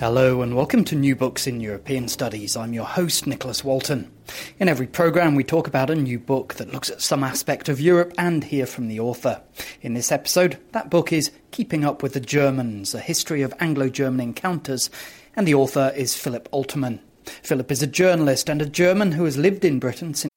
Hello and welcome to New Books in European Studies. I'm your host, Nicholas Walton. In every programme, we talk about a new book that looks at some aspect of Europe and hear from the author. In this episode, that book is Keeping Up with the Germans, a history of Anglo German encounters, and the author is Philip Oltermann. Philip is a journalist and a German who has lived in Britain since.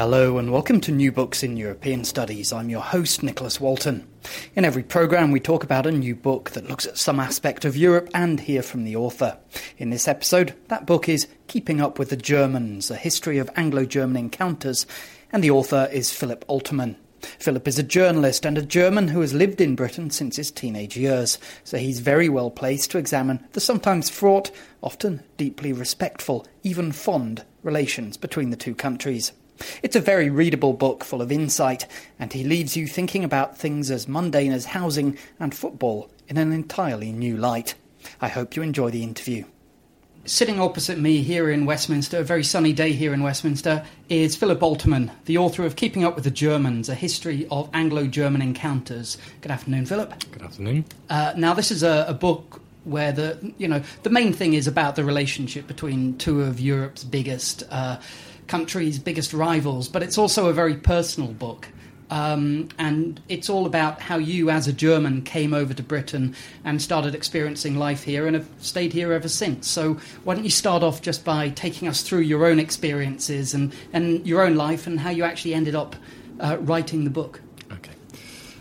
Hello and welcome to New Books in European Studies. I'm your host, Nicholas Walton. In every programme, we talk about a new book that looks at some aspect of Europe and hear from the author. In this episode, that book is Keeping Up with the Germans, a history of Anglo German encounters, and the author is Philip Oltermann. Philip is a journalist and a German who has lived in Britain since his teenage years, so he's very well placed to examine the sometimes fraught, often deeply respectful, even fond relations between the two countries. It's a very readable book full of insight, and he leaves you thinking about things as mundane as housing and football in an entirely new light. I hope you enjoy the interview. Sitting opposite me here in Westminster, a very sunny day here in Westminster, is Philip Oltermann, the author of Keeping Up with the Germans, a history of Anglo German encounters. Good afternoon, Philip. Good afternoon. Uh, now, this is a, a book where the you know the main thing is about the relationship between two of Europe's biggest uh, country's biggest rivals, but it's also a very personal book. Um, and it's all about how you, as a German, came over to Britain and started experiencing life here and have stayed here ever since. So, why don't you start off just by taking us through your own experiences and, and your own life and how you actually ended up uh, writing the book? Okay.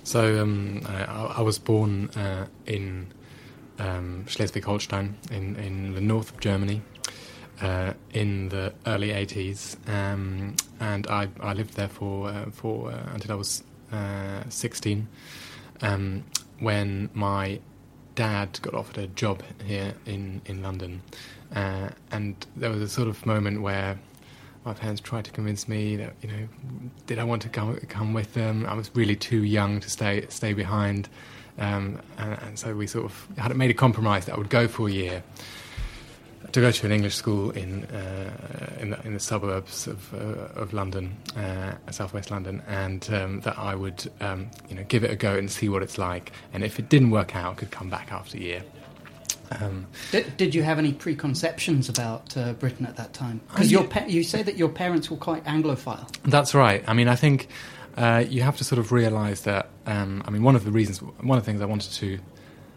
So, um, I, I, was born uh, in um, Schleswig Holstein, in, in the north of Germany uh, in the early 80s, um, and I, I, lived there for uh, for uh, until I was uh, 16. Um, when my dad got offered a job here in in London, uh, and there was a sort of moment where my parents tried to convince me that you know did I want to come come with them? I was really too young to stay stay behind, um, and, and, so we sort of had made a compromise that I would go for a year to go to an English school in uh, in, the, in, the, suburbs of, uh, of London, uh, southwest London, and um, that I would um, you know give it a go and see what it's like, and if it didn't work out, I could come back after a year. Um, did, did, you have any preconceptions about uh, Britain at that time? Because pa- you say that your parents were quite Anglophile. That's right. I mean, I think uh, you have to sort of realise that. Um, I mean, one of the reasons, one of the things I wanted to,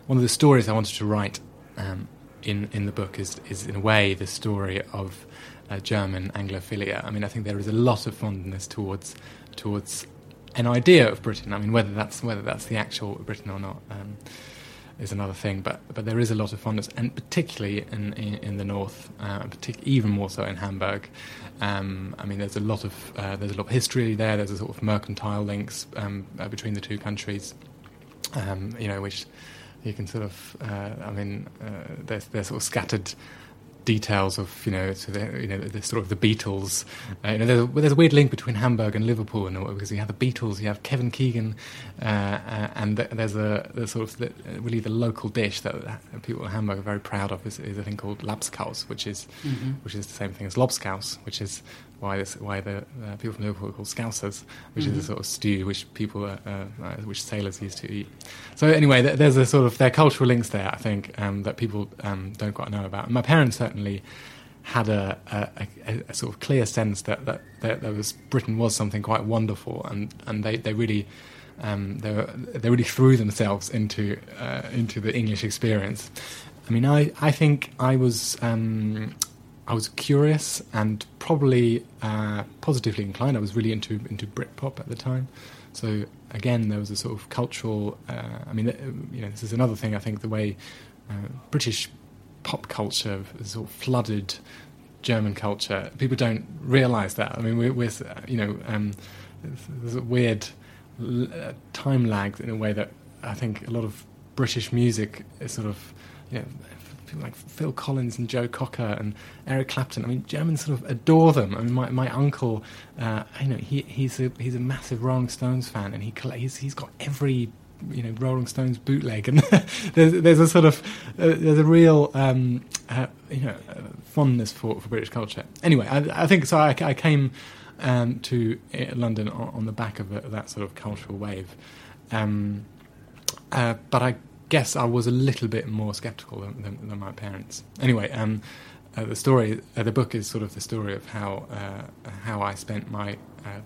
one of the stories I wanted to write um, in in the book is is in a way the story of uh, German Anglophilia. I mean, I think there is a lot of fondness towards towards an idea of Britain. I mean, whether that's whether that's the actual Britain or not um, is another thing. But but there is a lot of fondness, and particularly in in, in the north, uh, partic- even more so in Hamburg. Um, I mean, there's a lot of uh, there's a lot of history there. There's a sort of mercantile links um, uh, between the two countries. Um, you know, which you can sort of, uh, I mean, uh, there's, there's sort of scattered details of you know, so the, you know, the sort of the Beatles. Uh, you know, there's a, there's a, weird link between Hamburg and Liverpool, and because you have the Beatles, you have Kevin Keegan, uh, uh, and there's a there's sort of the, really the local dish that people in Hamburg are very proud of is, is a thing called Labskaus, which is mm-hmm. which is the same thing as lobscouse, which is why this, why the uh, people from Liverpool are called Scousers, which mm-hmm. is a mm-hmm. sort of stew which people uh, uh, which sailors used to eat. So anyway, th- there's a sort of there are cultural links there, I think, um, that people um, don't quite know about. And my parents certainly had a, a, a, a, sort of clear sense that, that, that there was Britain was something quite wonderful, and, and they, they really. Um, they, were, they really threw themselves into uh, into the English experience. I mean, I, I think I was um, I was curious and probably uh, positively inclined. I was really into into Britpop at the time, so again there was a sort of cultural. Uh, I mean, uh, you know, this is another thing. I think the way uh, British pop culture sort of flooded German culture. People don't realise that. I mean, we're, we're you know, um, there's a weird uh, time lag in a way that I think a lot of British music is sort of, you know, people like Phil Collins and Joe Cocker and Eric Clapton. I mean, Germans sort of adore them. I mean, my, my uncle, uh, you know, he, he's a he's a massive Rolling Stones fan, and he he's he's got every you know Rolling Stones bootleg, and there's there's a sort of uh, there's a real um, uh, you know fondness for, for British culture. Anyway, I, I think so. I, I came um, to uh, London on, on, the back of a, that sort of cultural wave, um, uh, but I guess I was a little bit more sceptical than, than, than my parents. Anyway. Um, uh, the story, uh, the book is sort of the story of how uh, how I spent my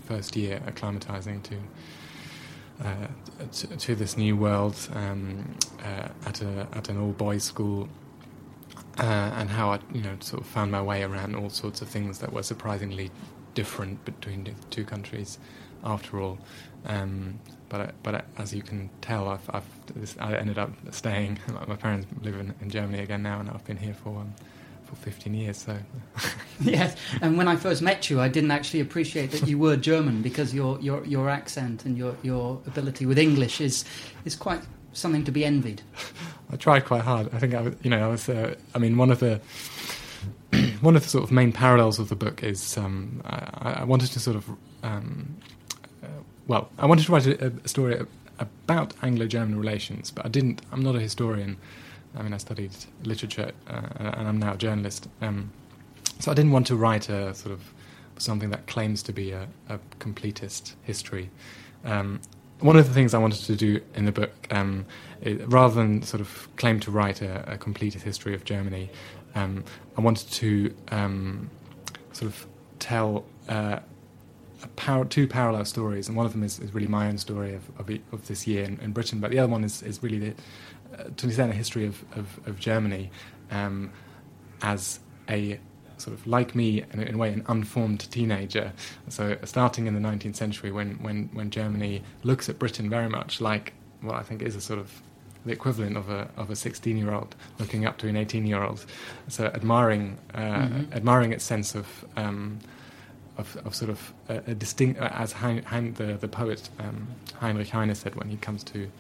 first year acclimatizing to uh, to, this new world um, uh, at a at an all boys school, uh, and how I you know sort of found my way around all sorts of things that were surprisingly different between the two countries. After all, um, but but as you can tell, I've, I've I ended up staying. My parents live in, in Germany again now, and I've been here for. Um, for 15 years. So, yes. And when I first met you, I didn't actually appreciate that you were German because your your your accent and your your ability with English is is quite something to be envied. I tried quite hard. I think I was, you know, I was. Uh, I mean, one of the one of the sort of main parallels of the book is um, I, I, wanted to sort of um, uh, well, I wanted to write a, a story about Anglo-German relations, but I didn't. I'm not a historian. I mean, I studied literature uh, and I'm now a journalist. Um, so I didn't want to write a sort of something that claims to be a, a completist history. Um, one of the things I wanted to do in the book, um, is, rather than sort of claim to write a, a history of Germany, um, I wanted to um, sort of tell uh, par- two parallel stories, and one of them is, is really my own story of, of, of this year in, in, Britain, but the other one is, is really the, to understand the history of, of, of Germany um, as a sort of like me in, in, a way an unformed teenager. So starting in the 19th century, when when when Germany looks at Britain very much like what I think is a sort of the equivalent of a of a 16 year old looking up to an 18 year old. So admiring uh, mm-hmm. admiring its sense of. Um, of, of, sort of a, a distinct, uh, as hein, hein, the the poet um, Heinrich Heine said when he comes to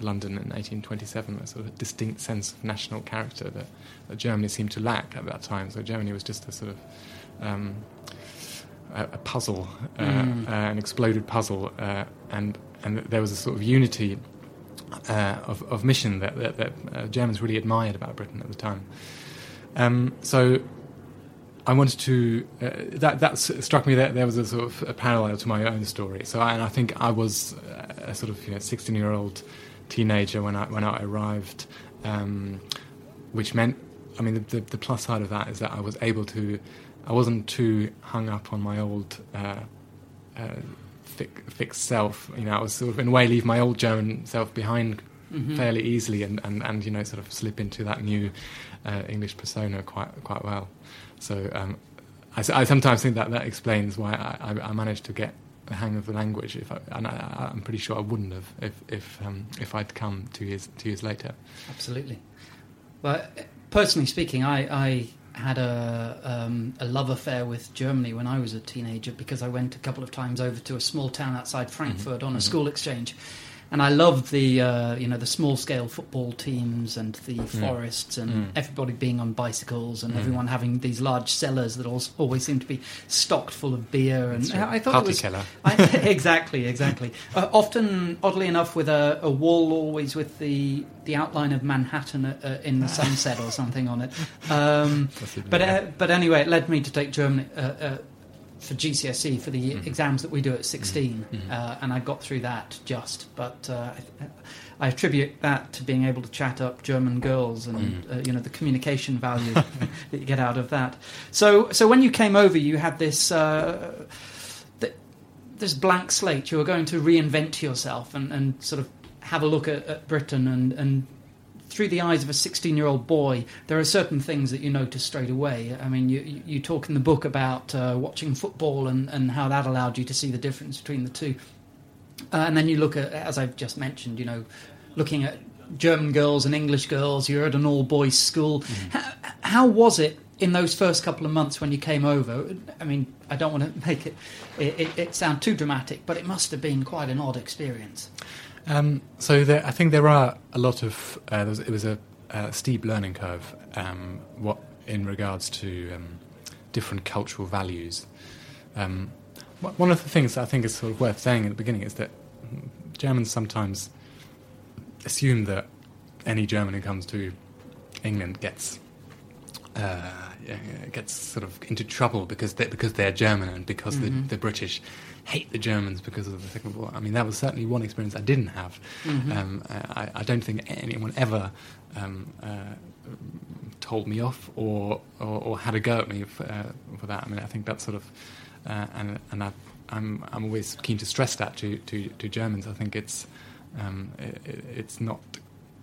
London in 1827, a sort of distinct sense of national character that, that Germany seemed to lack at that time. So Germany was just a sort of um, a, a, puzzle, uh, mm. uh, an exploded puzzle, uh, and and there was a sort of unity uh, of, of mission that, that, that uh, Germans really admired about Britain at the time. Um, so I wanted to uh, that that struck me that there was a sort of a parallel to my own story. So I, and I think I was a sort of you know 16 year old teenager when I when I arrived, um, which meant, I mean, the, the, the, plus side of that is that I was able to, I wasn't too hung up on my old uh, uh, fixed self. You know, I was sort of in a way leave my old German self behind mm-hmm. fairly easily, and, and, and you know, sort of slip into that new uh, English persona quite quite well. So. Um, I, I, sometimes think that that explains why I, I, managed to get the hang of the language. If I, and I, am pretty sure I wouldn't have if if um, if I'd come two years two years later. Absolutely. Well, personally speaking, I, I had a um, a love affair with Germany when I was a teenager because I went a couple of times over to a small town outside Frankfurt mm-hmm. on a mm-hmm. school exchange and I loved the uh, you know the small scale football teams and the mm. forests and mm. everybody being on bicycles and mm. everyone having these large cellars that always seemed to be stocked full of beer and right. I thought Party it was I, exactly exactly uh, often oddly enough with a, a, wall always with the the outline of Manhattan uh, in the sunset or something on it um, but uh, but anyway it led me to take Germany uh, uh, for GCSE for the mm-hmm. exams that we do at 16, mm-hmm. uh, and I got through that just. But uh, I, I, attribute that to being able to chat up German girls and mm. uh, you know the communication value that you get out of that. So so when you came over, you had this. Uh, th- this blank slate, you were going to reinvent yourself and, and sort of have a look at, at Britain and, and through the eyes of a 16 year old boy, there are certain things that you notice straight away. I mean, you, you talk in the book about uh, watching football and, and how that allowed you to see the difference between the two. Uh, and then you look at, as I've just mentioned, you know, looking at German girls and English girls, you're at an all boys school. Mm-hmm. How, how, was it in those first couple of months when you came over, I mean, I don't want to make it, it, it, it sound too dramatic, but it must have been quite an odd experience. Um, so there, I think there are a lot of. Uh, was, it was a, a, steep learning curve. Um, what in regards to um, different cultural values. Um, one of the things I think is sort of worth saying at the beginning is that Germans sometimes assume that any German who comes to England gets uh, gets sort of into trouble because they, because they're German and because mm-hmm. the, the, British hate the Germans because of the Second World War. I mean, that was certainly one experience I didn't have. Mm-hmm. Um, I, I, don't think anyone ever um, uh, told me off or, or, or, had a go at me for, uh, for, that. I mean, I think that's sort of uh, and and I, am I'm, I'm always keen to stress that to, to, to Germans. I think it's um, it, it's not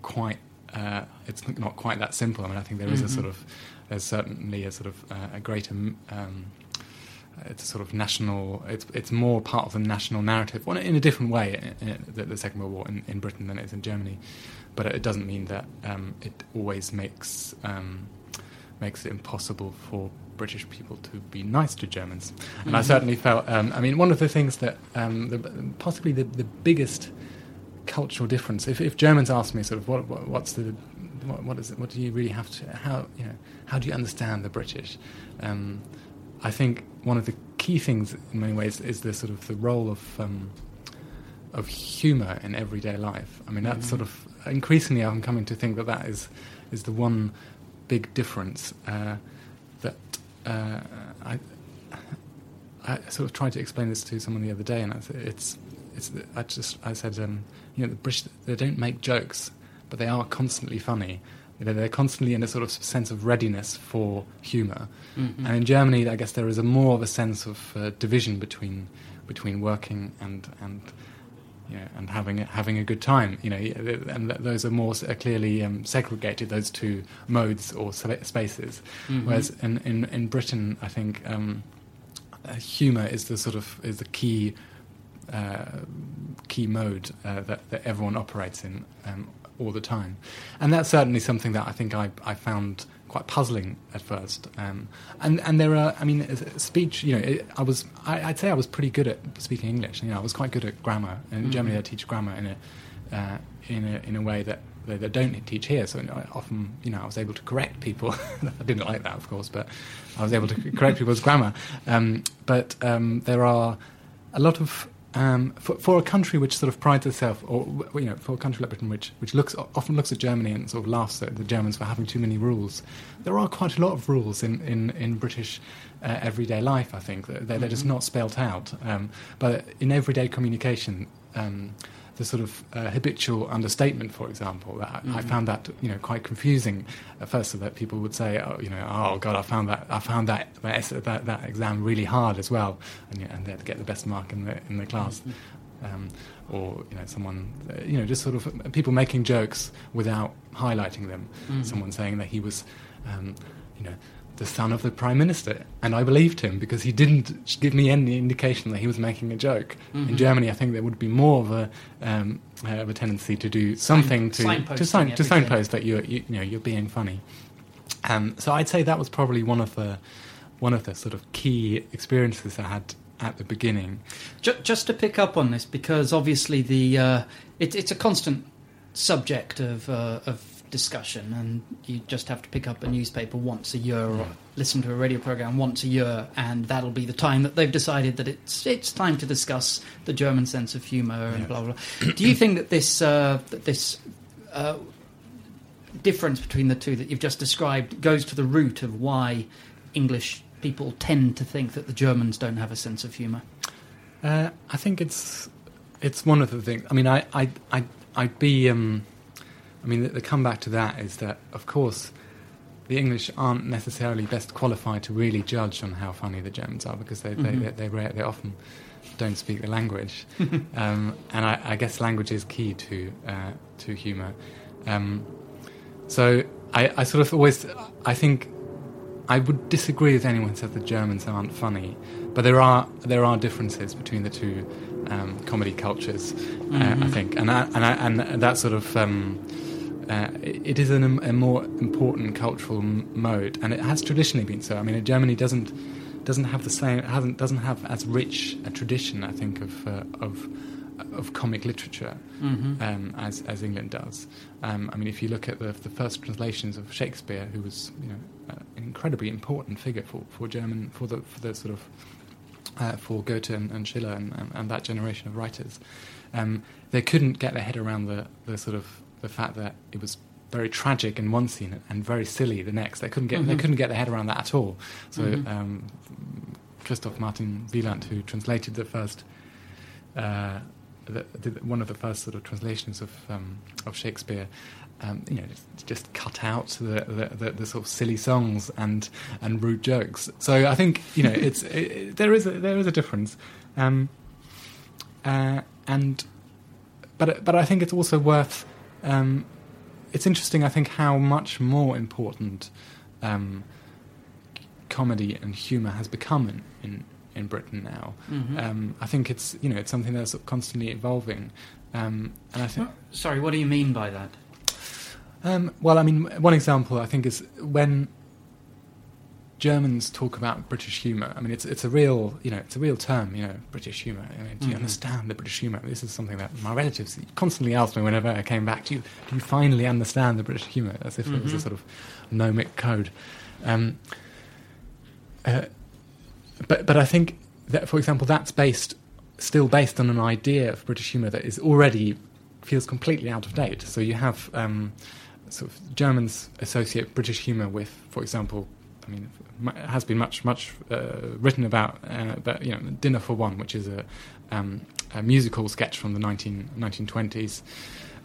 quite uh, it's not quite that simple. I mean, I think there is mm-hmm. a sort of there's certainly a sort of uh, a greater um, it's a sort of national. It's it's more part of the national narrative, well, in a different way. In, in the, the, Second World War in, in, Britain than it is in Germany, but it doesn't mean that um, it always makes um, makes it impossible for British people to be nice to Germans. And mm-hmm. I certainly felt. Um, I mean, one of the things that um, the, possibly the, the biggest cultural difference. If, if Germans ask me, sort of, what, what what's the what, what is it? What do you really have to? How you know? How do you understand the British? Um, I think one of the key things, in many ways, is the sort of the role of um, of humour in everyday life. I mean, that's mm-hmm. sort of increasingly I'm coming to think that that is is the one big difference uh, that uh, I I sort of tried to explain this to someone the other day, and I said, it's it's I just I said um, you know the British they don't make jokes, but they are constantly funny. You know, they're constantly in a sort of sense of readiness for humour. Mm-hmm. And in Germany, I guess there is a more of a sense of uh, division between between working and and you know, and having a, having a good time. You know, and those are more clearly um, segregated. Those two modes or spaces. Mm-hmm. Whereas in, in, in Britain, I think um, uh, humour is the sort of is the key uh, key mode uh, that, that everyone operates in um, all the time. And that's certainly something that I think I, I found quite puzzling at first. Um, and and there are, I mean, speech. You know, it, I was, I, would say I was pretty good at speaking English. You know, I was quite good at grammar. And in mm-hmm. Germany, they teach grammar in a uh, in a in a way that they, they don't teach here. So often, you know, I was able to correct people. I didn't like that, of course, but I was able to correct people's grammar. Um, but um, there are a lot of um, for, for, a country which sort of prides itself, or you know, for a country like Britain, which which looks often looks at Germany and sort of laughs at the Germans for having too many rules, there are quite a lot of rules in in, in British uh, everyday life. I think they're, they're mm-hmm. just not spelt out, um, but in everyday communication. Um, the sort of uh, habitual understatement, for example. That mm-hmm. I found that you know quite confusing at first, so that people would say, oh, you know, oh God, I found that I found that that, that, exam really hard as well, and, and they'd get the best mark in the in the class. Mm-hmm. Um, or you know someone you know just sort of people making jokes without highlighting them. Mm-hmm. Someone saying that he was um, you know the son of the prime minister, and I believed him because he didn't give me any indication that he was making a joke. Mm-hmm. In Germany, I think there would be more of a um, uh, of a tendency to do something sign, to to, sign, to signpost that you're you, you, know you're being funny. Um, so I'd say that was probably one of the one of the sort of key experiences I had at the beginning. Just, just to pick up on this, because obviously the uh, it, it's a constant subject of uh, of discussion, and you just have to pick up a newspaper once a year or listen to a radio program once a year, and that'll be the time that they've decided that it's it's time to discuss the German sense of humour and yeah. blah blah. blah. Do you think that this uh, that this uh, difference between the two that you've just described goes to the root of why English people tend to think that the Germans don't have a sense of humour? Uh, I think it's it's one of the things. I mean, I I I I'd be. Um, I mean, the, the comeback to that is that, of course, the English aren't necessarily best qualified to really judge on how funny the Germans are because they mm-hmm. they, they, they, they, often don't speak the language, um, and I, I, guess language is key to uh, to humour. Um, so I, I sort of always I think I would disagree with anyone who says the Germans aren't funny, but there are there are differences between the two um, comedy cultures, mm-hmm. uh, I mm-hmm. think, and that, and, I, and that sort of um, uh, it, is an, a more important cultural m- mode, and it has traditionally been so. I mean, Germany doesn't doesn't have the same hasn't doesn't have as rich a tradition, I think, of uh, of of comic literature Mm-hmm. um, as as England does. Um, I mean, if you look at the, the first translations of Shakespeare, who was you know uh, an incredibly important figure for, for German for the for the sort of uh, for Goethe and, and Schiller and, and, and that generation of writers, um, they couldn't get their head around the, the sort of the fact that it was very tragic in one scene and very silly the next. They couldn't get they Mhm. couldn't get their head around that at all. So Mhm. um, Christoph Martin Wieland, who translated the first. Uh, the, the, one of the first sort of translations of um, of Shakespeare, um, you know, just, just cut out the, the, the, sort of silly songs and and rude jokes. So I think you know it's it, it- there is a, there is a difference, um, uh, and but but I think it's also worth. Um, it's interesting, I think, how much more important um, comedy and humour has become in, in, in Britain now. Mhm. Um, I think it's you know it's something that's sort of constantly evolving, um, and I think. Sorry, what do you mean by that? Um, well, I mean, one example I think is when Germans talk about British humour. I mean, it's it's a real you know it's a real term. You know, British humour. I mean, do you Mhm. understand the British humour? This is something that my relatives constantly asked me whenever I came back. Do you do you finally understand the British humour? As if it was a Mhm. sort of gnomic code. Um, uh, but but I think that, for example, that's based still based on an idea of British humour that is already feels completely out of date. So you have um, sort of Germans associate British humour with, for example, I mean, has been much much uh, written about, uh, but you know, Dinner for One, which is a, um, a musical sketch from the 19, 1920s.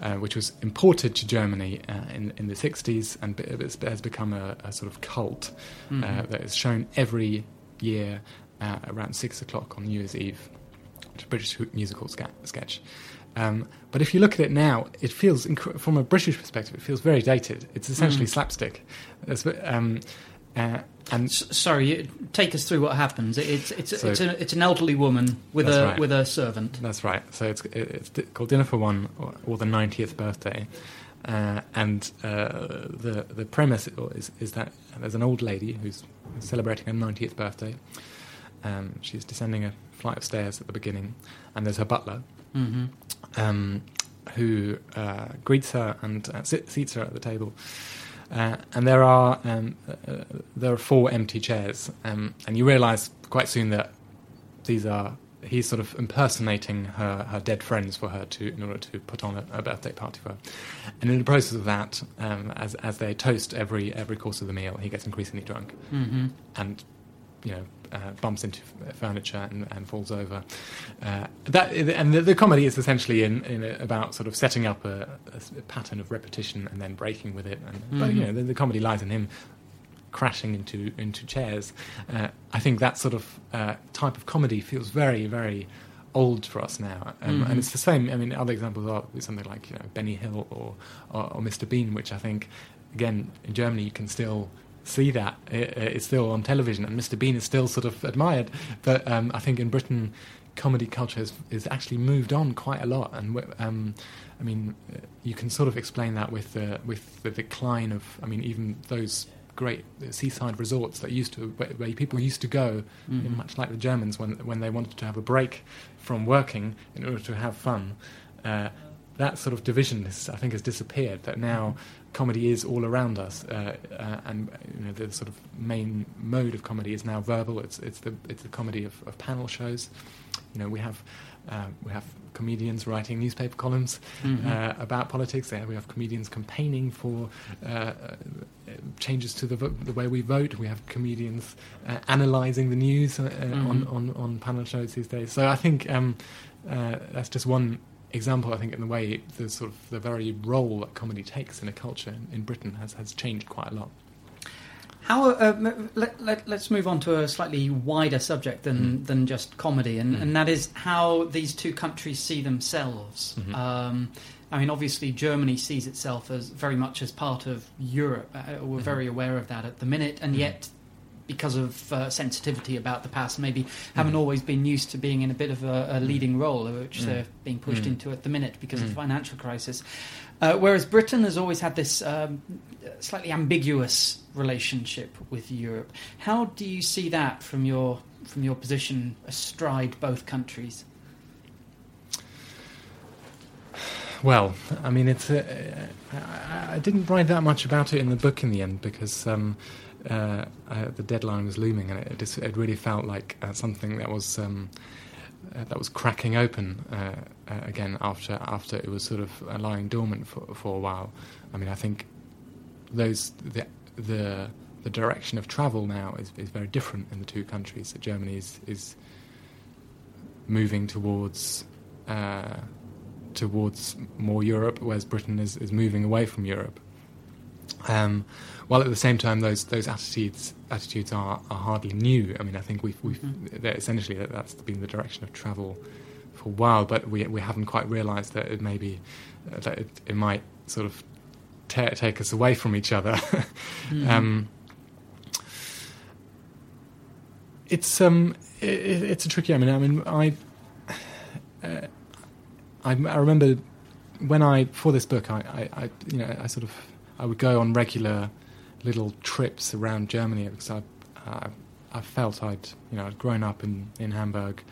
Uh, which was imported to Germany uh, in, in the 60s and has become a, a sort of cult uh, Mhm. that is shown every year uh, around six o'clock on New Year's Eve. It's a British musical sketch. Um, but if you look at it now, it feels, inc- from a British perspective, it feels very dated. It's essentially Mm. slapstick. Um, uh, and S- sorry, take us through what happens. It's it's So- it's, a, it's an elderly woman with a right. with a servant. That's right. So it's it's called Dinner for One or, or the 90th birthday, uh, and uh, the the premise is is that there's an old lady who's celebrating her 90th birthday. Um, she's descending a flight of stairs at the beginning, and there's her butler hmm um, who uh, greets her and uh, sit, seats her at the table. Uh, and there are um, uh, there are four empty chairs, um, and you realise quite soon that these are he's sort of impersonating her, her dead friends for her to in order to put on a, a birthday party for her. And in the process of that, um, as as they toast every every course of the meal, he gets increasingly drunk hmm and you know uh, bumps into furniture and, and falls over. Uh, that and the, the comedy is essentially in, in a, about sort of setting up a pattern of repetition and then breaking with it. And, But you Mhm. know the, the comedy lies in him crashing into into chairs. Uh, I think that sort of uh, type of comedy feels very very old for us now, um, Mhm. and it's the same. I mean, other examples are something like you know Benny Hill or, or or Mr Bean, which I think again in Germany you can still see that it, it's still on television, and Mr Bean is still sort of admired. But um, I think in Britain, comedy culture has, has actually moved on quite a lot, and um, I mean, uh, you can sort of explain that with the with the decline of, I mean, even those great seaside resorts that used to where, where people used to go, Mhm. much like the Germans when when they wanted to have a break from working in order to have fun. Uh, that sort of division, is, I think, has disappeared. That now comedy is all around us, uh, uh, and you know, the sort of main mode of comedy is now verbal. It's it's the it's the comedy of, of panel shows. You know, we have uh, we have comedians writing newspaper columns Mhm. uh, about politics. There we have comedians campaigning for uh, uh, changes to the vo- the way we vote. We have comedians uh, analysing the news uh, uh, on, on on panel shows these days. So I think um, uh, that's just one example. I think in the way the sort of the very role that comedy takes in a culture in, in Britain has has changed quite a lot. How uh, let, let, let's move on to a slightly wider subject than, Mm. than just comedy, and, Mm. and that is how these two countries see themselves. Mhm. Um, I mean, obviously, Germany sees itself as very much as part of Europe. Uh, we're Mhm. very aware of that at the minute, and Mhm. yet because of uh, sensitivity about the past, maybe haven't Mm. always been used to being in a bit of a, a leading role, which Mm. they're being pushed Mm. into at the minute because of Mm. the financial crisis. Uh, whereas Britain has always had this um, slightly ambiguous relationship with Europe. How do you see that from your from your position astride both countries? Well, I mean, it's. Uh, I, I didn't write that much about it in the book in the end because um, uh, uh, the deadline was looming, and it, just, it really felt like uh, something that was um, uh, that was cracking open uh, uh, again after after it was sort of lying dormant for for a while. I mean, I think those the the the direction of travel now is, is very different in the two countries. So Germany is is moving towards. Towards more Europe, whereas Britain is, is moving away from Europe. Um, while at the same time, those those attitudes attitudes are, are hardly new. I mean, I think we've, we've Mhm. essentially that, that's been the direction of travel for a while, but we we haven't quite realised that it may be uh, that it, it might sort of ta take us away from each other. Mhm. Um, it's um, i i it's a tricky. I mean, I mean, I, uh, I, I remember when I for this book, I, I, I, you know, I sort of I would go on regular little trips around Germany because I, I, I felt I'd, you know, I'd grown up in in Hamburg,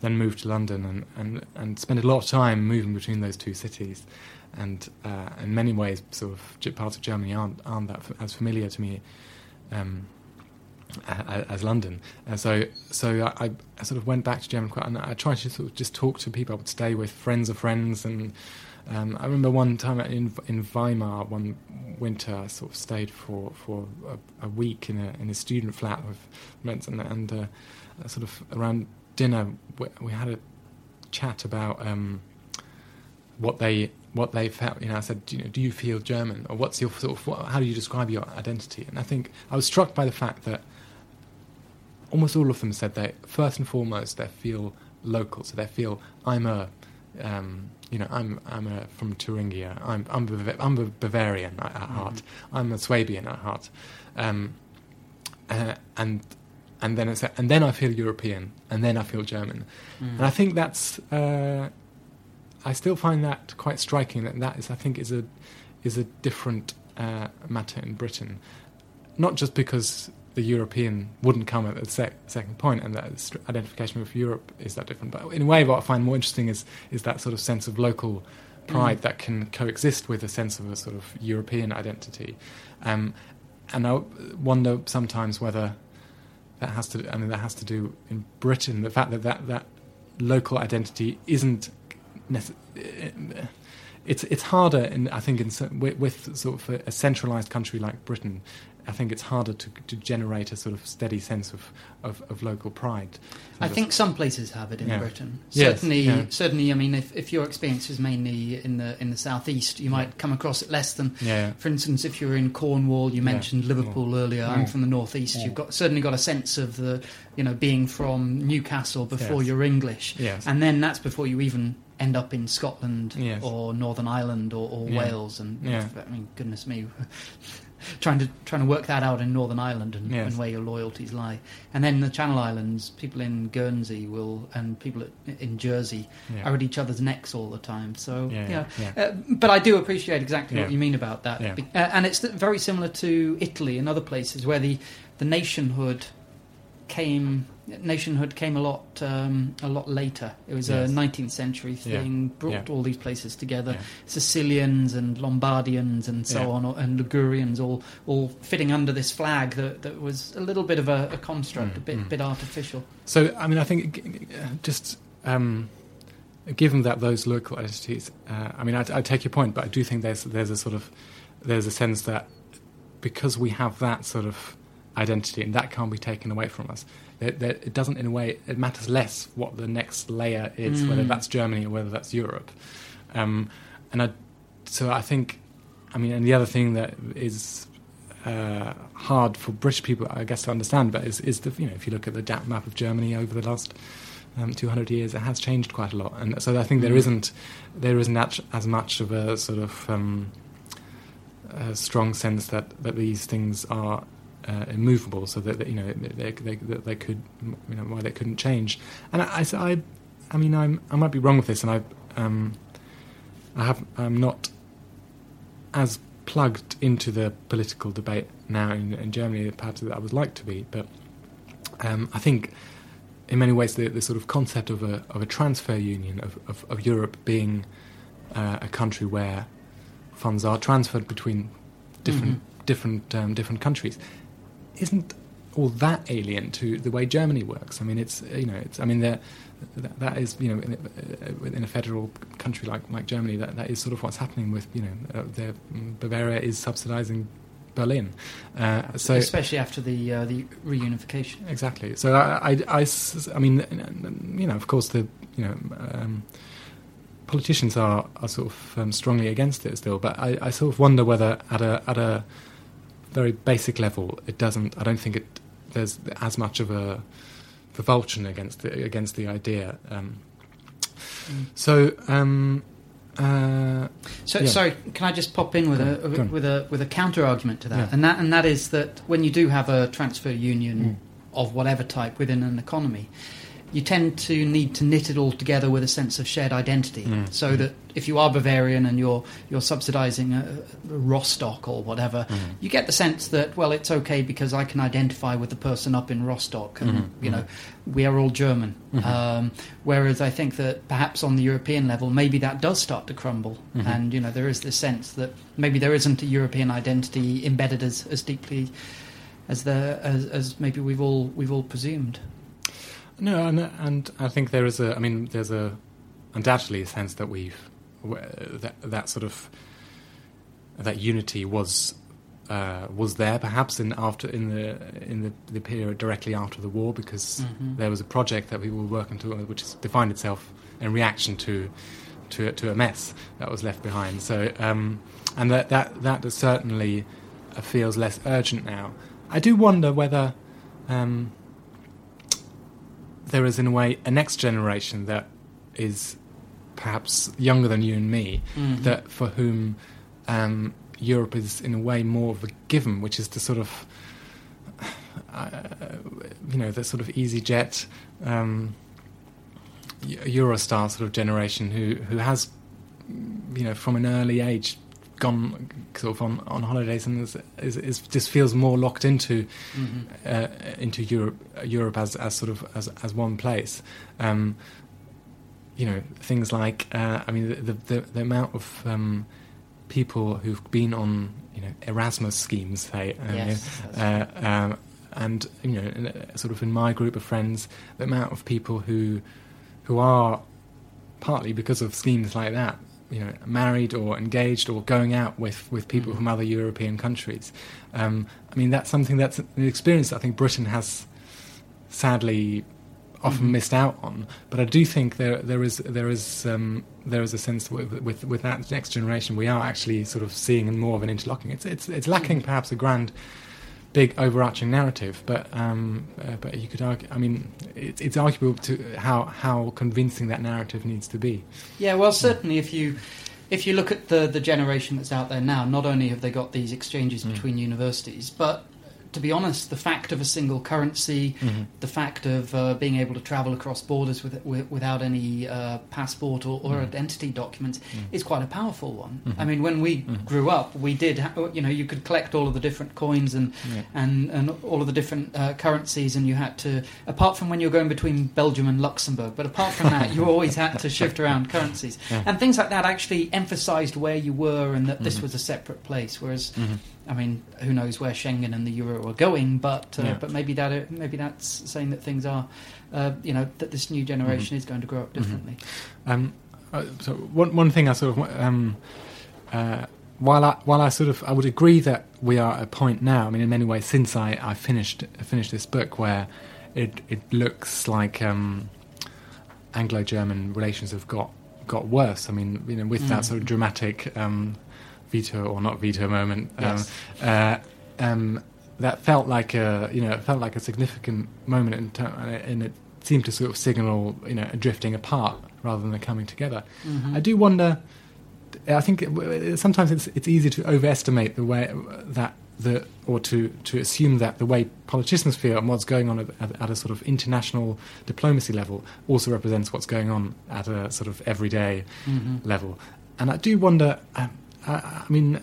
then moved to London and and and spent a lot of time moving between those two cities, and uh, in many ways, sort of parts of Germany aren't aren't that f- as familiar to me. Um, as London, and so so I, I sort of went back to Germany quite, and I tried to sort of just talk to people. I would stay with friends of friends, and um, I remember one time in in Weimar one winter, I sort of stayed for for a, a week in a in a student flat with friends, and and uh, sort of around dinner we, we had a chat about um, what they what they felt. You know, I said, do you, know, do you feel German, or what's your sort of what, how do you describe your identity? And I think I was struck by the fact that almost all of them said they first and foremost they feel local, so they feel I'm a um, you know I'm I'm a, from Thuringia, I'm I'm, Bava- I'm a Bavarian at, at heart, I'm a Swabian at heart, um, uh, and and then it's and then I feel European, and then I feel German, Mm. and I think that's uh, I still find that quite striking. That that is I think is a is a different uh, matter in Britain, not just because the European wouldn't come at the sec- second point, and that identification with Europe is that different. But in a way, what I find more interesting is is that sort of sense of local pride Mm. that can coexist with a sense of a sort of European identity. Um, and I wonder sometimes whether that has to. I mean, that has to do in Britain the fact that that, that local identity isn't. Nece- it's it's harder, in, I think, in, with, with sort of a, a centralised country like Britain. I think it's harder to, to generate a sort of steady sense of, of, of local pride. I think some places have it in Yeah. Britain. Yes, Certainly, yeah. certainly. I mean, if, if your experience is mainly in the in the southeast, you might come across it less than. Yeah, For instance, if you're in Cornwall, you mentioned Liverpool earlier. I'm Mm. from the northeast. Mm. You've got certainly got a sense of the, you know, being from Newcastle before Yes. you're English, yes, and then that's before you even end up in Scotland Yes. or Northern Ireland or, or Yeah. Wales. And Yeah. I mean, goodness me. Trying to trying to work that out in Northern Ireland and, Yes. and where your loyalties lie, and then the Channel Islands, people in Guernsey will, and people at, in Jersey yeah. are at each other's necks all the time. So yeah, you know, yeah, uh, but I do appreciate exactly what you mean about that. Be- uh, and it's very similar to Italy and other places where the the nationhood came nationhood came a lot um, a lot later. It was Yes. a 19th century Yeah. thing, brought Yeah. all these places together. Yeah. Sicilians and Lombardians and so Yeah. on, and Ligurians, all all fitting under this flag that, that was a little bit of a, a construct, Mm, a bit mm. bit artificial. So, I mean, I think uh, just um, given that those local entities, uh, I mean, I, I take your point, but I do think there's there's a sort of there's a sense that because we have that sort of identity and that can't be taken away from us, that, that it doesn't, in a way, it matters less what the next layer is, Mm. whether that's Germany or whether that's Europe. Um, and I, so I think, I mean, and the other thing that is uh, hard for British people, I guess, to understand, but is, is the you know if you look at the da- map of Germany over the last um, 200 years, it has changed quite a lot, and so I think there Mm. isn't there isn't as much of a sort of um, a strong sense that that these things are uh, immovable, so that, that you know they, they, they, they could you know why they couldn't change. And I, I, I, I mean I'm, I might be wrong with this, and I um, I have I'm not as plugged into the political debate now in, in Germany perhaps that I would like to be, but um, I think in many ways the, the sort of concept of a of a transfer union of of, of Europe being uh, a country where funds are transferred between different Mm-hmm. different um, different countries isn't all that alien to the way Germany works. I mean, it's you know, it's I mean, that that is you know, in a, in a federal country like like Germany, that that is sort of what's happening with you know, uh, the, Bavaria is subsidising Berlin. Uh, so especially after the uh, the reunification. exactly. So I I I mean, you know, of course, the you know. Um, Politicians are, are sort of um, strongly against it still, but I, I sort of wonder whether at a at a very basic level it doesn't. I don't think it there's as much of a revulsion against the, against the idea. Um, Mm. so um, uh, So, Yeah. sorry, can I just pop in with a on, go on. with a with a counter argument to that, Yeah. and that and that is that when you do have a transfer union Mm. of whatever type within an economy, you tend to need to knit it all together with a sense of shared identity, Mm. so Mm. that if you are Bavarian and you're you're subsidising a, a Rostock or whatever, Mm. you get the sense that well, it's okay because I can identify with the person up in Rostock, and Mhm, you know, we are all German. Mhm. Um, whereas I think that perhaps on the European level, maybe that does start to crumble, Mhm. and you know, there is this sense that maybe there isn't a European identity embedded as, as deeply as the as, as maybe we've all we've all presumed. No, and, and I think there is a. I mean, there's a undoubtedly a sense that we've that that sort of that unity was uh, was there perhaps in after in the in the, the period directly after the war because Mhm. there was a project that we were working to which has defined itself in reaction to to to a mess that was left behind. So um, and that that that certainly feels less urgent now. I do wonder whether. Um, there is in a way a next generation that is perhaps younger than you and me Mhm. that for whom um, Europe is in a way more of a given, which is the sort of uh, you know the sort of EasyJet um, Eurostar sort of generation who who has you know from an early age gone sort of on, on holidays and is, is, is just feels more locked into Mhm. uh, into Europe, Europe as, as sort of as, as one place. Um, you know, things like uh, I mean, the, the the amount of um, people who've been on you know Erasmus schemes, say, uh, Yes, you know, uh, um, and you know, in, sort of in my group of friends, the amount of people who who are partly because of schemes like that, you know, married or engaged or going out with, with people Mhm. from other European countries. Um, I mean, that's something that's an experience I think Britain has sadly often Mhm. missed out on. But I do think there there is there is um, there is a sense with, with with that next generation we are actually sort of seeing more of an interlocking. It's it's it's lacking Mhm. perhaps a grand. Big overarching narrative, but um, uh, but you could argue. I mean, it's it's arguable to how how convincing that narrative needs to be. Yeah, well, certainly if you if you look at the the generation that's out there now, not only have they got these exchanges Mm. between universities, but to be honest, the fact of a single currency, the fact of uh, being able to travel across borders with, with, without any uh, passport or, or Mm. identity documents Mm. is quite a powerful one. Mhm. I mean, when we Mhm. grew up, we did, ha- you know, you could collect all of the different coins and Yeah. and, and all of the different uh, currencies, and you had to, apart from when you were going between Belgium and Luxembourg, but apart from that, you always had to shift around currencies. Yeah. And things like that actually emphasised where you were and that this Mhm. was a separate place. Whereas. I mean, who knows where Schengen and the euro are going? But uh, Yeah. but maybe that maybe that's saying that things are, uh, you know, that this new generation Mhm. is going to grow up Mhm. differently. Um, uh, so one one thing I sort of um, uh, while I while I sort of I would agree that we are at a point now. I mean, in many ways, since I, I finished finished this book, where it it looks like um, Anglo-German relations have got got worse. I mean, you know, with Mm. that sort of dramatic um, veto or not veto moment. Um, Yes. uh, um, that felt like a you know it felt like a significant moment in and it seemed to sort of signal you know a drifting apart rather than a coming together. Mhm. I do wonder. I think it, sometimes it's it's easy to overestimate the way that the or to, to assume that the way politicians feel and what's going on at, at, at, a sort of international diplomacy level also represents what's going on at a sort of everyday mm-hmm. level. And I do wonder. Um, I, I, mean,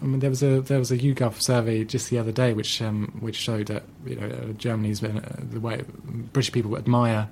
I mean, there was a there was a YouGov survey just the other day which um, which showed that you know uh, Germany's been, uh, the way British people admire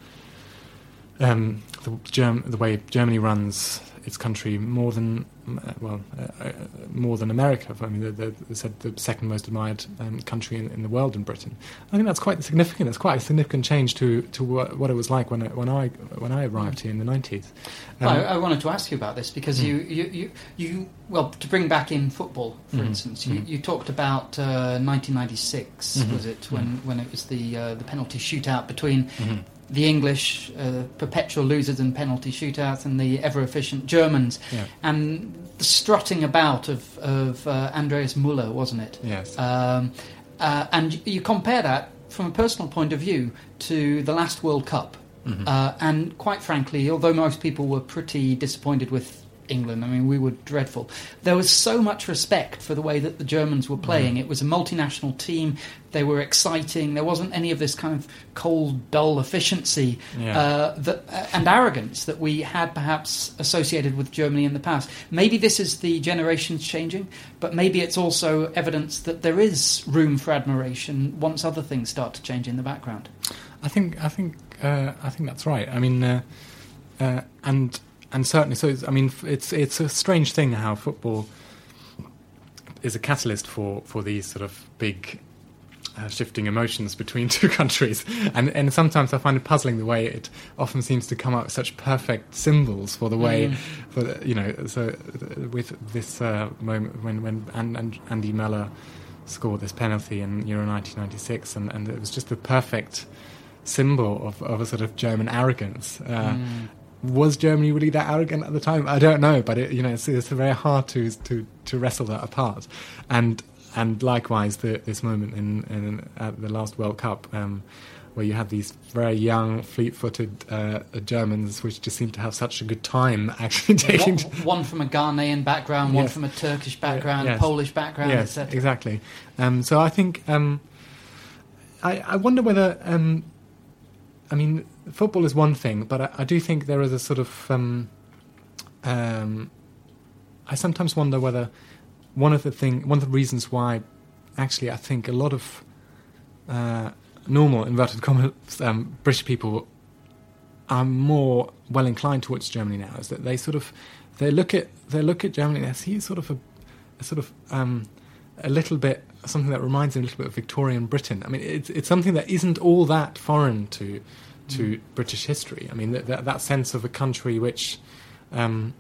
um, the, Germ- the way Germany runs its country more than uh, well uh, uh, more than America. I mean, they, said the second most admired um, country in, in, the world in Britain. I think that's quite significant. It's quite a significant change to to what, what it was like when I, when I when I arrived here in the nineties. Um, well, I, I, wanted to ask you about this because mm. you, you, you you well to bring back in football, for mm-hmm. instance, you, mm-hmm. you talked about uh, 1996 mm-hmm. was it when mm-hmm. when it was the uh, the penalty shootout between mm-hmm the English, uh, perpetual losers in penalty shootouts, and the ever efficient Germans. Yeah. And the strutting about of, of uh, Andreas Möller, wasn't it? Yes. Um, uh, and you compare that from a personal point of view to the last World Cup. Mm-hmm. Uh, and quite frankly, although most people were pretty disappointed with England. I mean, we were dreadful. There was so much respect for the way that the Germans were playing. Mm. It was a multinational team. They were exciting. There wasn't any of this kind of cold, dull efficiency yeah. uh, that, uh, and arrogance that we had perhaps associated with Germany in the past. Maybe this is the generations changing, but maybe it's also evidence that there is room for admiration once other things start to change in the background. I think. I think. Uh, I think that's right. I mean, uh, uh, and and certainly, so I mean, it's it's a strange thing how football is a catalyst for for these sort of big uh, shifting emotions between two countries, and and sometimes I find it puzzling the way it often seems to come up with such perfect symbols for the way, mm. for the, you know, so with this uh, moment when when and, and Andy Möller scored this penalty in Euro 1996, and, and it was just the perfect symbol of, of a sort of German arrogance. Uh, mm was Germany really that arrogant at the time? I don't know, but it, you know, it's, it's very hard to to to wrestle that apart. And and likewise, the, this moment in, in at the last World Cup. Um, where you had these very young, fleet-footed uh, Germans, which just seemed to have such a good time actually taking. One, one from a Ghanaian background, one from a Turkish background, yes. Polish background, yes, etc. Exactly. Um, so I think um, I, I, wonder whether um, I mean football is one thing, but I, I do think there is a sort of. Um, um, I sometimes wonder whether one of the thing, one of the reasons why, actually, I think a lot of uh, normal inverted commas um, British people are more well inclined towards Germany now is that they sort of they look at they look at Germany and they see sort of a, a sort of um, a little bit something that reminds them a little bit of Victorian Britain. I mean, it's it's something that isn't all that foreign to to mm. British history. I mean, that, that, that, sense of a country which um,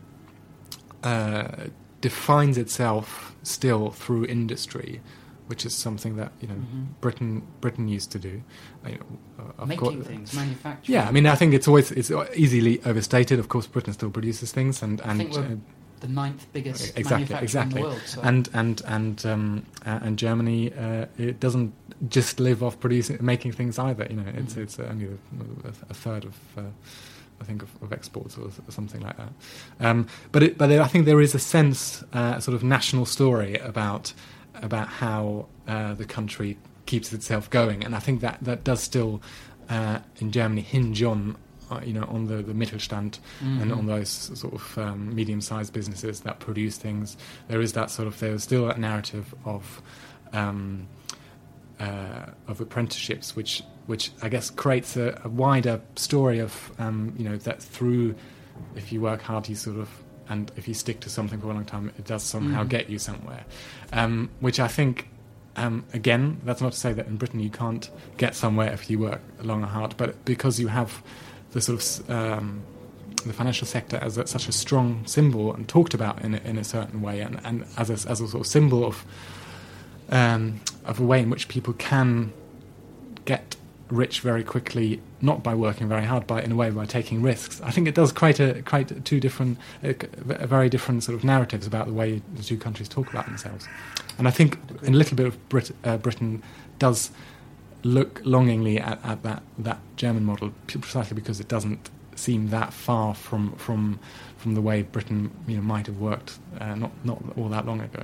uh, defines itself still through industry, which is something that you know mm-hmm. Britain Britain used to do. You know, uh, Making course, things, manufacturing. Yeah, I mean, I think it's always it's easily overstated. Of course, Britain still produces things, and and the ninth biggest exactly, exactly. in the world. So. And and and um, uh, and Germany, uh, it doesn't just live off producing, making things either. You know, it's mm-hmm. it's only a, a third of. Uh, I think of, of exports or, or, something like that, um, but it, but I think there is a sense, uh, sort of national story about about how uh, the country keeps itself going, and I think that that does still uh, in Germany hinge on uh, you know, on the, the Mittelstand mm-hmm. and on those sort of um, medium-sized businesses that produce things. There is that sort of there's still that narrative of um, uh, of apprenticeships, which which I guess creates a, a wider story of um, you know that through if you work hard, you sort of and if you stick to something for a long time, it does somehow mm. get you somewhere. Um, which I think um, again, that's not to say that in Britain you can't get somewhere if you work long and hard, but because you have the sort of um, the financial sector as a, such a strong symbol and talked about in a, in a certain way, and, and as a, as a sort of symbol of um, of a way in which people can get rich very quickly, not by working very hard, but in a way by taking risks. I think it does create a create two different, a very different sort of narratives about the way the two countries talk about themselves. And I think in a little bit of Brit, uh, Britain does look longingly at, at that, that German model precisely because it doesn't seem that far from from from the way Britain you know might have worked uh, not not all that long ago.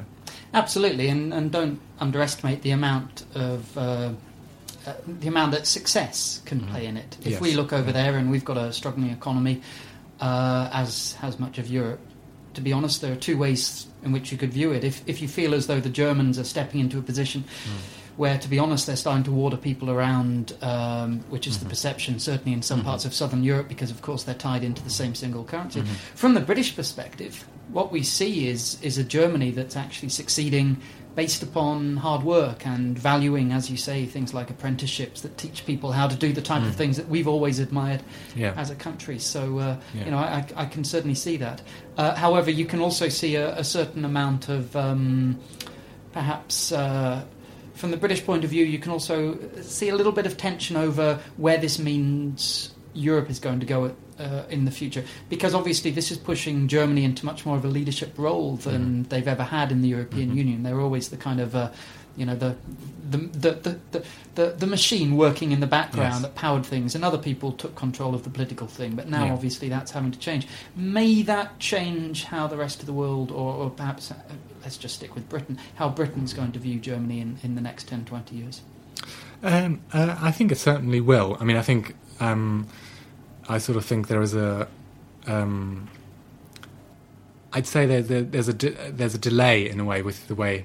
Absolutely, and, and don't underestimate the amount of. Uh, uh, the amount that success can play in it. If Yes. we look over Yeah. there and we've got a struggling economy, uh, as has much of Europe, to be honest, there are two ways in which you could view it. If, if you feel as though the Germans are stepping into a position where, to be honest, they're starting to order people around, um, which is the perception, certainly in some parts of southern Europe, because of course they're tied into the same single currency. From the British perspective, what we see is is a Germany that's actually succeeding based upon hard work and valuing, as you say, things like apprenticeships that teach people how to do the type of things that we've always admired Yeah. as a country. So, uh, Yeah. you know, I, I can certainly see that. Uh, however, you can also see a, a certain amount of um, perhaps. Uh, from the British point of view, you can also see a little bit of tension over where this means Europe is going to go uh, in the future, because obviously this is pushing Germany into much more of a leadership role than they've ever had in the European Union. They're always the kind of uh, you know the the, the, the, the, the machine working in the background Yes. that powered things, and other people took control of the political thing. But now, Yeah. obviously, that's having to change. May that change how the rest of the world, or, or perhaps uh, let's just stick with Britain, how Britain's going to view Germany in, in the next 10, 20 years? Um, uh, I think it certainly will. I mean, I think um, I sort of think there is a. Um, I'd say there, there, there's a de- there's a delay in a way with the way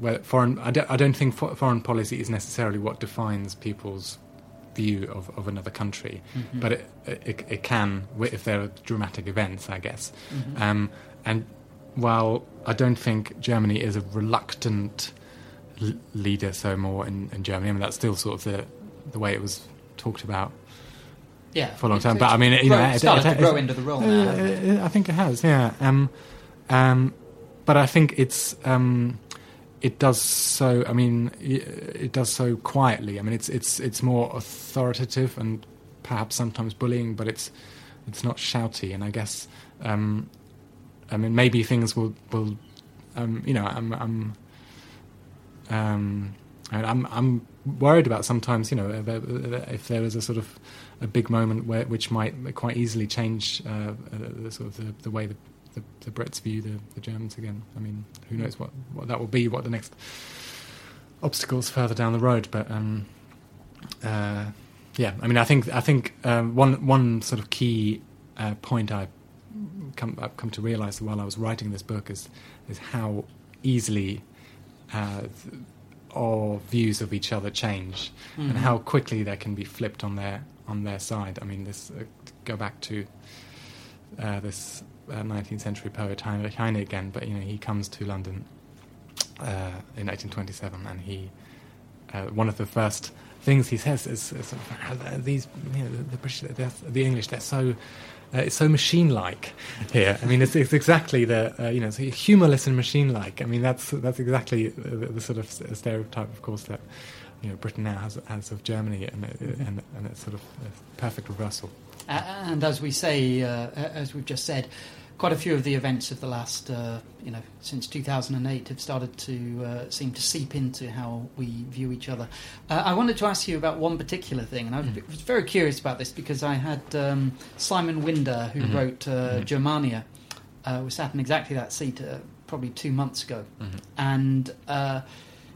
where foreign. I don't, I don't think fo- foreign policy is necessarily what defines people's view of, of another country, but it, it it can if there are dramatic events, I guess. Um, and while I don't think Germany is a reluctant l- leader so more in, in Germany. I mean, that's still sort of the the way it was talked about Yeah, for a long time. But I mean, you know, it- started it- to grow into the role now. I think it has, yeah. Um, um, but I think it's um, it does so. I mean, it does so quietly. I mean, it's it's it's more authoritative and perhaps sometimes bullying, but it's it's not shouty. And I guess, um, I mean, maybe things will will, um, you know, I'm I'm. Um, I'm I'm worried about sometimes, you know, if there is a sort of a big moment where which might quite easily change uh, sort of the, the way the, the, the Brits view the, the Germans again. I mean, who knows what, what that will be, what the next obstacles further down the road. But um, uh, yeah, I mean, I think I think um, one one sort of key uh, point I come I've come to realise while I was writing this book is is how easily uh, our views of each other change Mm-hmm. and how quickly they can be flipped on their on their side. I mean, this uh, go back to uh, this uh, 19th century poet Heinrich Heine again, but you know he comes to London uh, in 1827, and he uh, one of the first things he says is, is sort of, uh, these you know, the, the British, the English, they're so. Uh, it's so machine-like here. I mean, it's, it's exactly the uh, you know, humorless and machine-like. I mean, that's that's exactly the, the sort of stereotype, of course, that you know Britain now has, has of Germany, and it- and, and it's sort of a perfect reversal. And as we say, uh, as we've just said, quite a few of the events of the last, uh, you know, since 2008 have started to uh, seem to seep into how we view each other. Uh, I wanted to ask you about one particular thing, and I was was very curious about this because I had um, Simon Winder, who wrote uh, Germania, uh, was sat in exactly that seat uh, probably two months ago, and. Uh,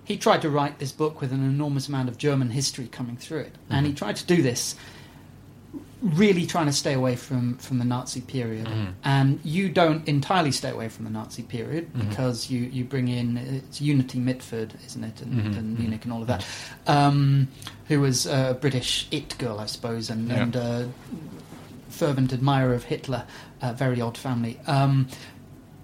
he tried to write this book with an enormous amount of German history coming through it, and he tried to do this really trying to stay away from, from the Nazi period. And you don't entirely stay away from the Nazi period because you, you bring in, it's Unity Mitford, isn't it, and, and Munich and all of that, um, who was a British it girl, I suppose, and, Yeah. and uh, fervent admirer of Hitler, a very odd family. Um,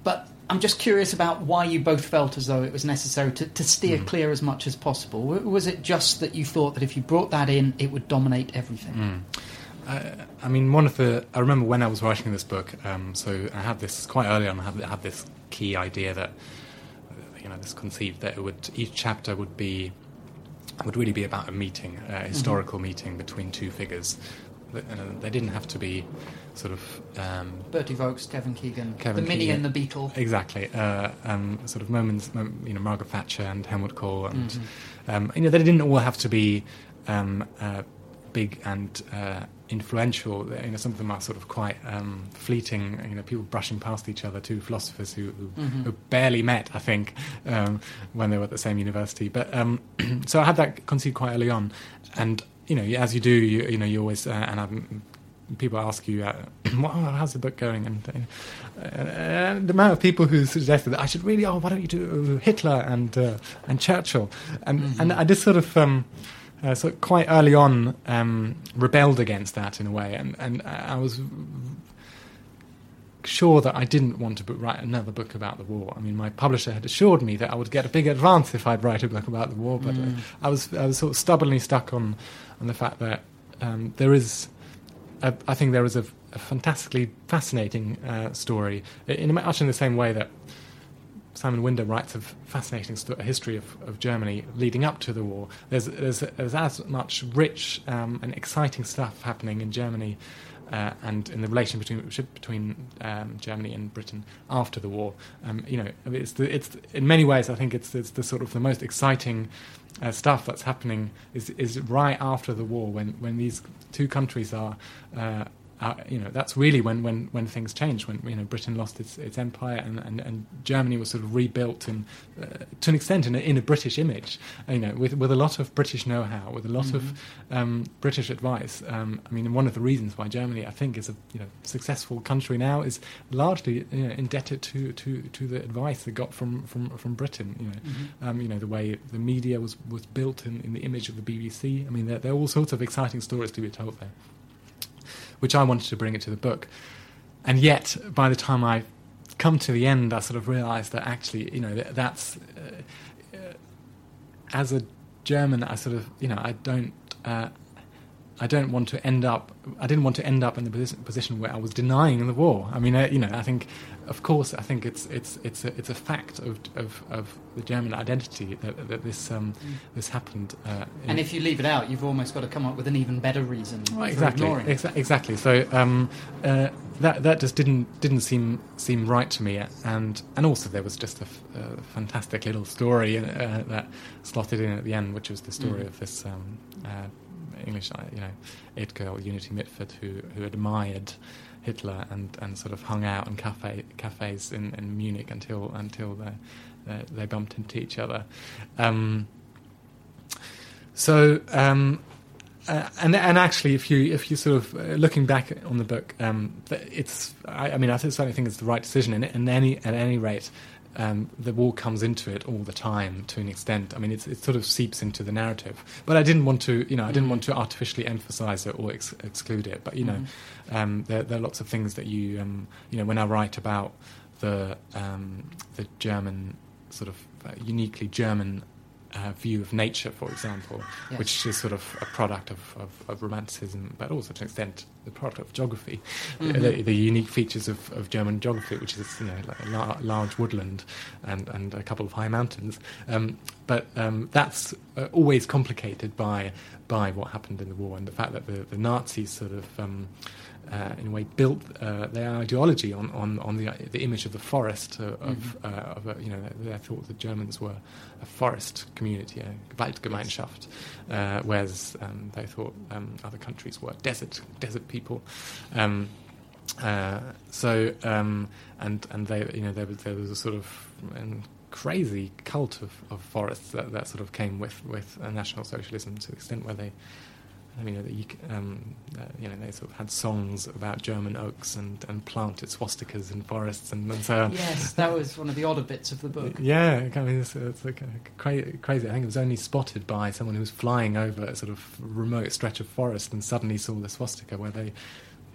but I'm just curious about why you both felt as though it was necessary to, to steer clear as much as possible. Was it just that you thought that if you brought that in, it would dominate everything? I, I mean, one of the. I remember when I was writing this book. Um, so I had this quite early on. I had, I had this key idea that, uh, you know, this conceived that it would each chapter would be would really be about a meeting, a historical meeting between two figures. Uh, they didn't have to be sort of um, Berti Vogts, Kevin Keegan, Kevin the Mini Keegan. and the Beetle. Exactly. Uh, um, sort of moments, you know, Margaret Thatcher and Helmut Kohl, and Mm-hmm. um, you know, they didn't all have to be um, uh, big and uh, influential. You know, some of them are sort of quite um, fleeting. You know, people brushing past each other. Two philosophers who, who, Mm-hmm. who barely met, I think, um, when they were at the same university. But um, so I had that conceit quite early on, and you know, as you do, you, you know, you always uh, and I'm, people ask you, uh, "Well, "How's the book going?" And uh, uh, the amount of people who suggested that I should really, oh, why don't you do Hitler and uh, and Churchill? And and I just sort of. Um, uh, so quite early on, um, rebelled against that in a way, and and I was sure that I didn't want to write another book about the war. I mean, my publisher had assured me that I would get a big advance if I'd write a book about the war, but uh, I was I was sort of stubbornly stuck on on the fact that um, there is, a, I think there is a, a fantastically fascinating uh, story in much in the same way that. Simon Winder writes a fascinating sto- history of, of Germany leading up to the war. There's, there's, there's as much rich um, and exciting stuff happening in Germany uh, and in the relation between between um, Germany and Britain after the war. Um, you know, it's the, it's in many ways I think it's, it's the sort of the most exciting uh, stuff that's happening is is right after the war when when these two countries are. Uh, uh, you know that's really when, when, when things changed when you know Britain lost its, its empire and, and, and Germany was sort of rebuilt in, uh, to an extent in a, in a British image you know with with a lot of British know-how with a lot Mm-hmm. of um, British advice um, I mean one of the reasons why Germany I think is a you know successful country now is largely you know, indebted to, to, to the advice they got from, from, from Britain you know Mm-hmm. um, you know the way the media was, was built in, in the image of the BBC I mean there, there are all sorts of exciting stories to be told there which I wanted to bring into the book. And yet, by the time I come to the end, I sort of realised that actually, you know, that, that's uh, as a German, I sort of, you know, I don't. Uh, I don't want to end up. I didn't want to end up in the posi- position where I was denying the war. I mean, you know, I think, of course, I think it's it's it's a, it's a fact of, of, of the German identity that, that this um, this happened. Uh, And if you leave it out, you've almost got to come up with an even better reason Well, for exactly, ignoring exa- exactly. So um, uh, that that just didn't didn't seem seem right to me, and and also there was just a, f- a fantastic little story uh, that slotted in at the end, which was the story Mm. of this um, uh, English, uh, you know, it girl Unity Mitford who who admired Hitler and, and sort of hung out in cafe cafes in, in Munich until until they they, they bumped into each other. Um, so um, uh, and and actually, if you if you sort of uh, looking back on the book, um, it's I, I mean I certainly think it's the right decision. And in any at any rate, um, the war comes into it all the time to an extent. I mean, it's, it sort of seeps into the narrative. But I didn't want to, you know, I didn't want to artificially emphasize it or ex- exclude it. But you know, um, there, there are lots of things that you, um, you know, when I write about the um, the German sort of uh, uniquely German uh, view of nature, for example, Yes. which is sort of a product of, of, of romanticism, but also to an extent the product of geography, Mhm. the, the unique features of, of German geography, which is you know like a lar- large woodland and, and a couple of high mountains. Um, but um, that's uh, always complicated by by what happened in the war and the fact that the, the Nazis sort of um, uh, in a way built uh, their ideology on, on, on the the image of the forest uh, of, uh, of a, you know they, thought the Germans were a forest community, a Waldgemeinschaft, uh, whereas um, they thought um, other countries were desert desert people. Um, uh, so um, and and they you know there was there was a sort of um, crazy cult of, of forests that, that sort of came with with uh, National Socialism to the extent where they I mean, that you, um, uh, you know, they sort of had songs about German oaks and, and planted swastikas in forests and, and so on. Yes, that was one of the odder bits of the book. Yeah, I mean, it's, it's like uh, cra- crazy. I think it was only spotted by someone who was flying over a sort of remote stretch of forest and suddenly saw the swastika, where they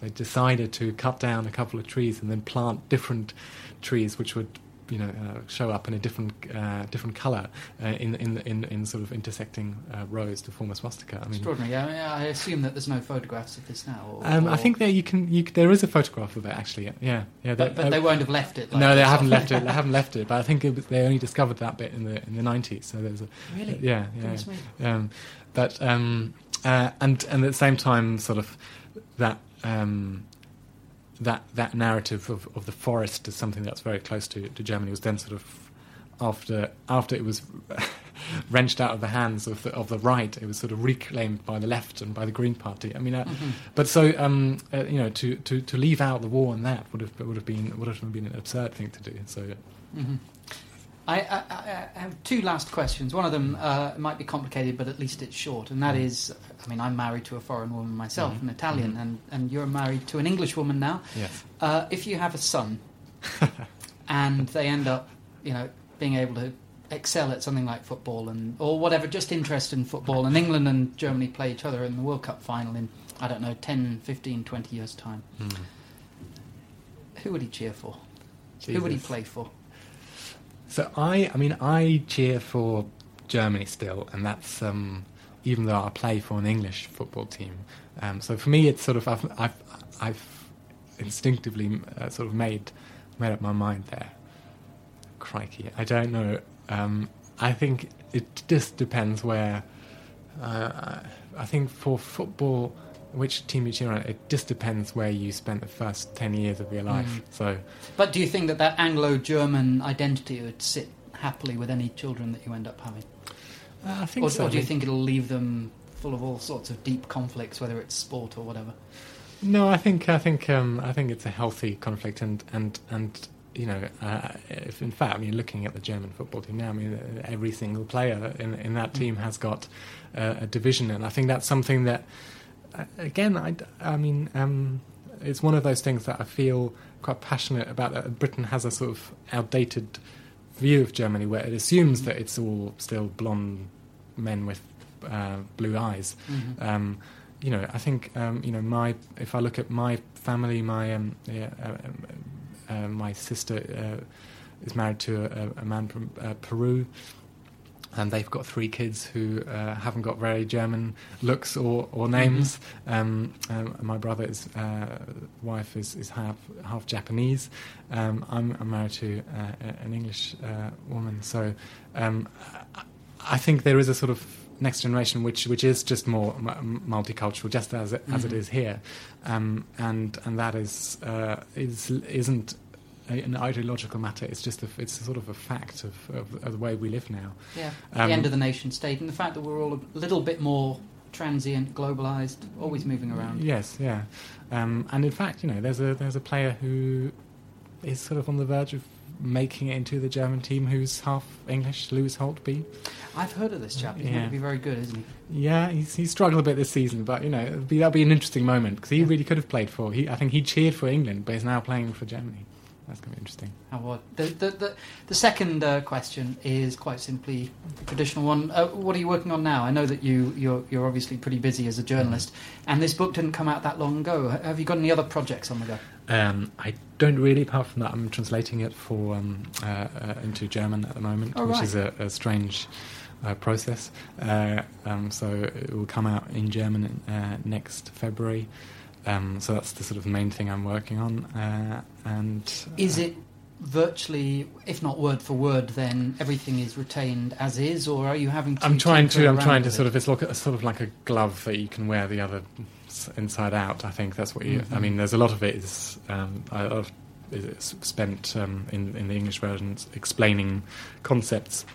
they decided to cut down a couple of trees and then plant different trees, which would you know uh, show up in a different uh, different color uh, in, in in in sort of intersecting uh, rows to form a swastika. I mean, Extraordinary. I, mean, I assume that there's no photographs of this now. Or, um, I think there you can you, there is a photograph of it actually. Yeah, yeah. but, but uh, they won't have left it. Like no, they haven't left it. They haven't left it. But I think it was, they only discovered that bit in the in the nineties. So there's a Really? yeah, yeah. Goodness. Um, but um, uh, and and at the same time, sort of that um, that that narrative of, of the forest is something that's very close to, to Germany. Was then sort of after after it was wrenched out of the hands of the, of the right. It was sort of reclaimed by the left and by the Green Party. I mean, uh, mm-hmm. but so um, uh, you know, to, to, to leave out the war and that would have would have been would have been an absurd thing to do. So. Mm-hmm. I, I, I, have two last questions. One of them uh, might be complicated, but at least it's short, and that mm. is, I mean, I'm married to a foreign woman myself, mm. an Italian, mm. and, and you're married to an English woman now. Yes. Uh, if you have a son, and they end up, you know, being able to excel at something like football and or whatever, just interest in football, and England and Germany play each other in the World Cup final in, I don't know, 10, 15, 20 years' time, mm. who would he cheer for? Jesus. Who would he play for? So I, I mean, I cheer for Germany still, and that's um, even though I play for an English football team. Um, so for me, it's sort of I've, I've, I've instinctively uh, sort of made made up my mind there. Crikey, I don't know. Um, I think it just depends where. Uh, I think for football, which team you cheer on, it just depends where you spent the first 10 years of your life. Mm. So, But do you think that that Anglo German identity would sit happily with any children that you end up having? Uh, I think or, so. Or do you think it'll leave them full of all sorts of deep conflicts, whether it's sport or whatever? No, I think I think um, I think it's a healthy conflict, and and and you know, uh, if in fact, I mean, looking at the German football team now, I mean, every single player in in that mm. team has got uh, a division, and I think that's something that again, I, I mean, um, it's one of those things that I feel quite passionate about. That Britain has a sort of outdated view of Germany where it assumes that it's all still blonde men with uh, blue eyes. Mm-hmm. Um, you know, I think um, you know my if I look at my family, my um, yeah, uh, uh, my sister uh, is married to a, a man from uh, Peru and they've got three kids who uh, haven't got very German looks or, or names. Mm-hmm. Um, um, my brother's uh, wife is, is half half Japanese. Um, I'm, I'm, married to uh, an English uh, woman, so um, I think there is a sort of next generation which which is just more m- multicultural, just as it, mm-hmm. as it mm-hmm. here, um, and and that is uh, is isn't an ideological matter. It's just a, it's a sort of a fact of, of, of, the way we live now. Yeah, um, the end of the nation state, and the fact that we're all a little bit more transient, globalized, always moving around. Yes, yeah, um, and in fact, you know, there's a there's a player who is sort of on the verge of making it into the German team who's half English, Lewis Holtby. I've heard of this chap. He's yeah. going to be very good, isn't he? Yeah, he's, he's struggled a bit this season, but you know that'll be, that'll be an interesting moment because he yeah. really could have played for. He, I think he cheered for England, but he's now playing for Germany. That's going to be interesting. How The, the, the, the second uh, question is quite simply the traditional one. Uh, what are you working on now? I know that you, you're, you're obviously pretty busy as a journalist, and this book didn't come out that long ago. Have you got any other projects on the go? Um, I don't really, apart from that, I'm translating it for um, uh, uh into German at the moment, oh, which right. is a, a strange uh, process. Uh, um, so it will come out in German uh, next February. Um, so that's the sort of main thing I'm working on. Uh, and is it virtually, if not word for word, then everything is retained as is, or are you having to? I'm trying to. I'm trying to sort of. It's like a, sort of like a glove that you can wear the other inside out. I think that's what you. Mm-hmm. I mean, there's a lot of it is. Um, a lot of is spent um, in in the English versions explaining concepts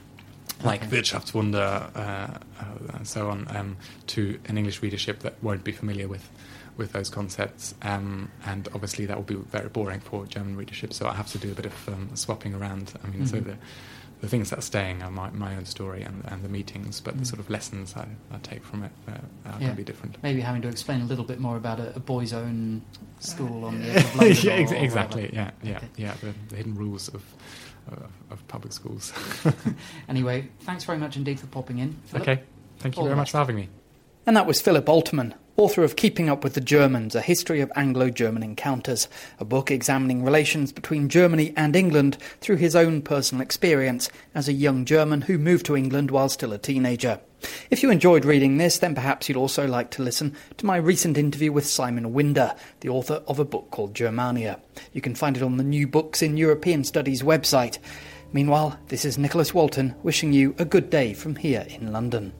like okay. Wirtschaftswunder uh, uh, and so on um, to an English readership that won't be familiar with with those concepts, um, and obviously that will be very boring for German readership. So I have to do a bit of um, swapping around. I mean, mm-hmm. so the the things that are staying are my, my own story and, and the meetings, but mm. the sort of lessons I, I take from it uh, are yeah. going to be different. Maybe having to explain a little bit more about a, a boys' own school on the edge of London. yeah, ex- exactly. Yeah, yeah, okay. yeah. The, the, hidden rules of of, of public schools. anyway, thanks very much indeed for popping in. Philip. Okay, thank you All very much for having me. And that was Philip Oltermann, author of Keeping Up with the Germans, A History of Anglo-German Encounters, a book examining relations between Germany and England through his own personal experience as a young German who moved to England while still a teenager. If you enjoyed reading this, then perhaps you'd also like to listen to my recent interview with Simon Winder, the author of a book called Germania. You can find it on the New Books in European Studies website. Meanwhile, this is Nicholas Walton wishing you a good day from here in London.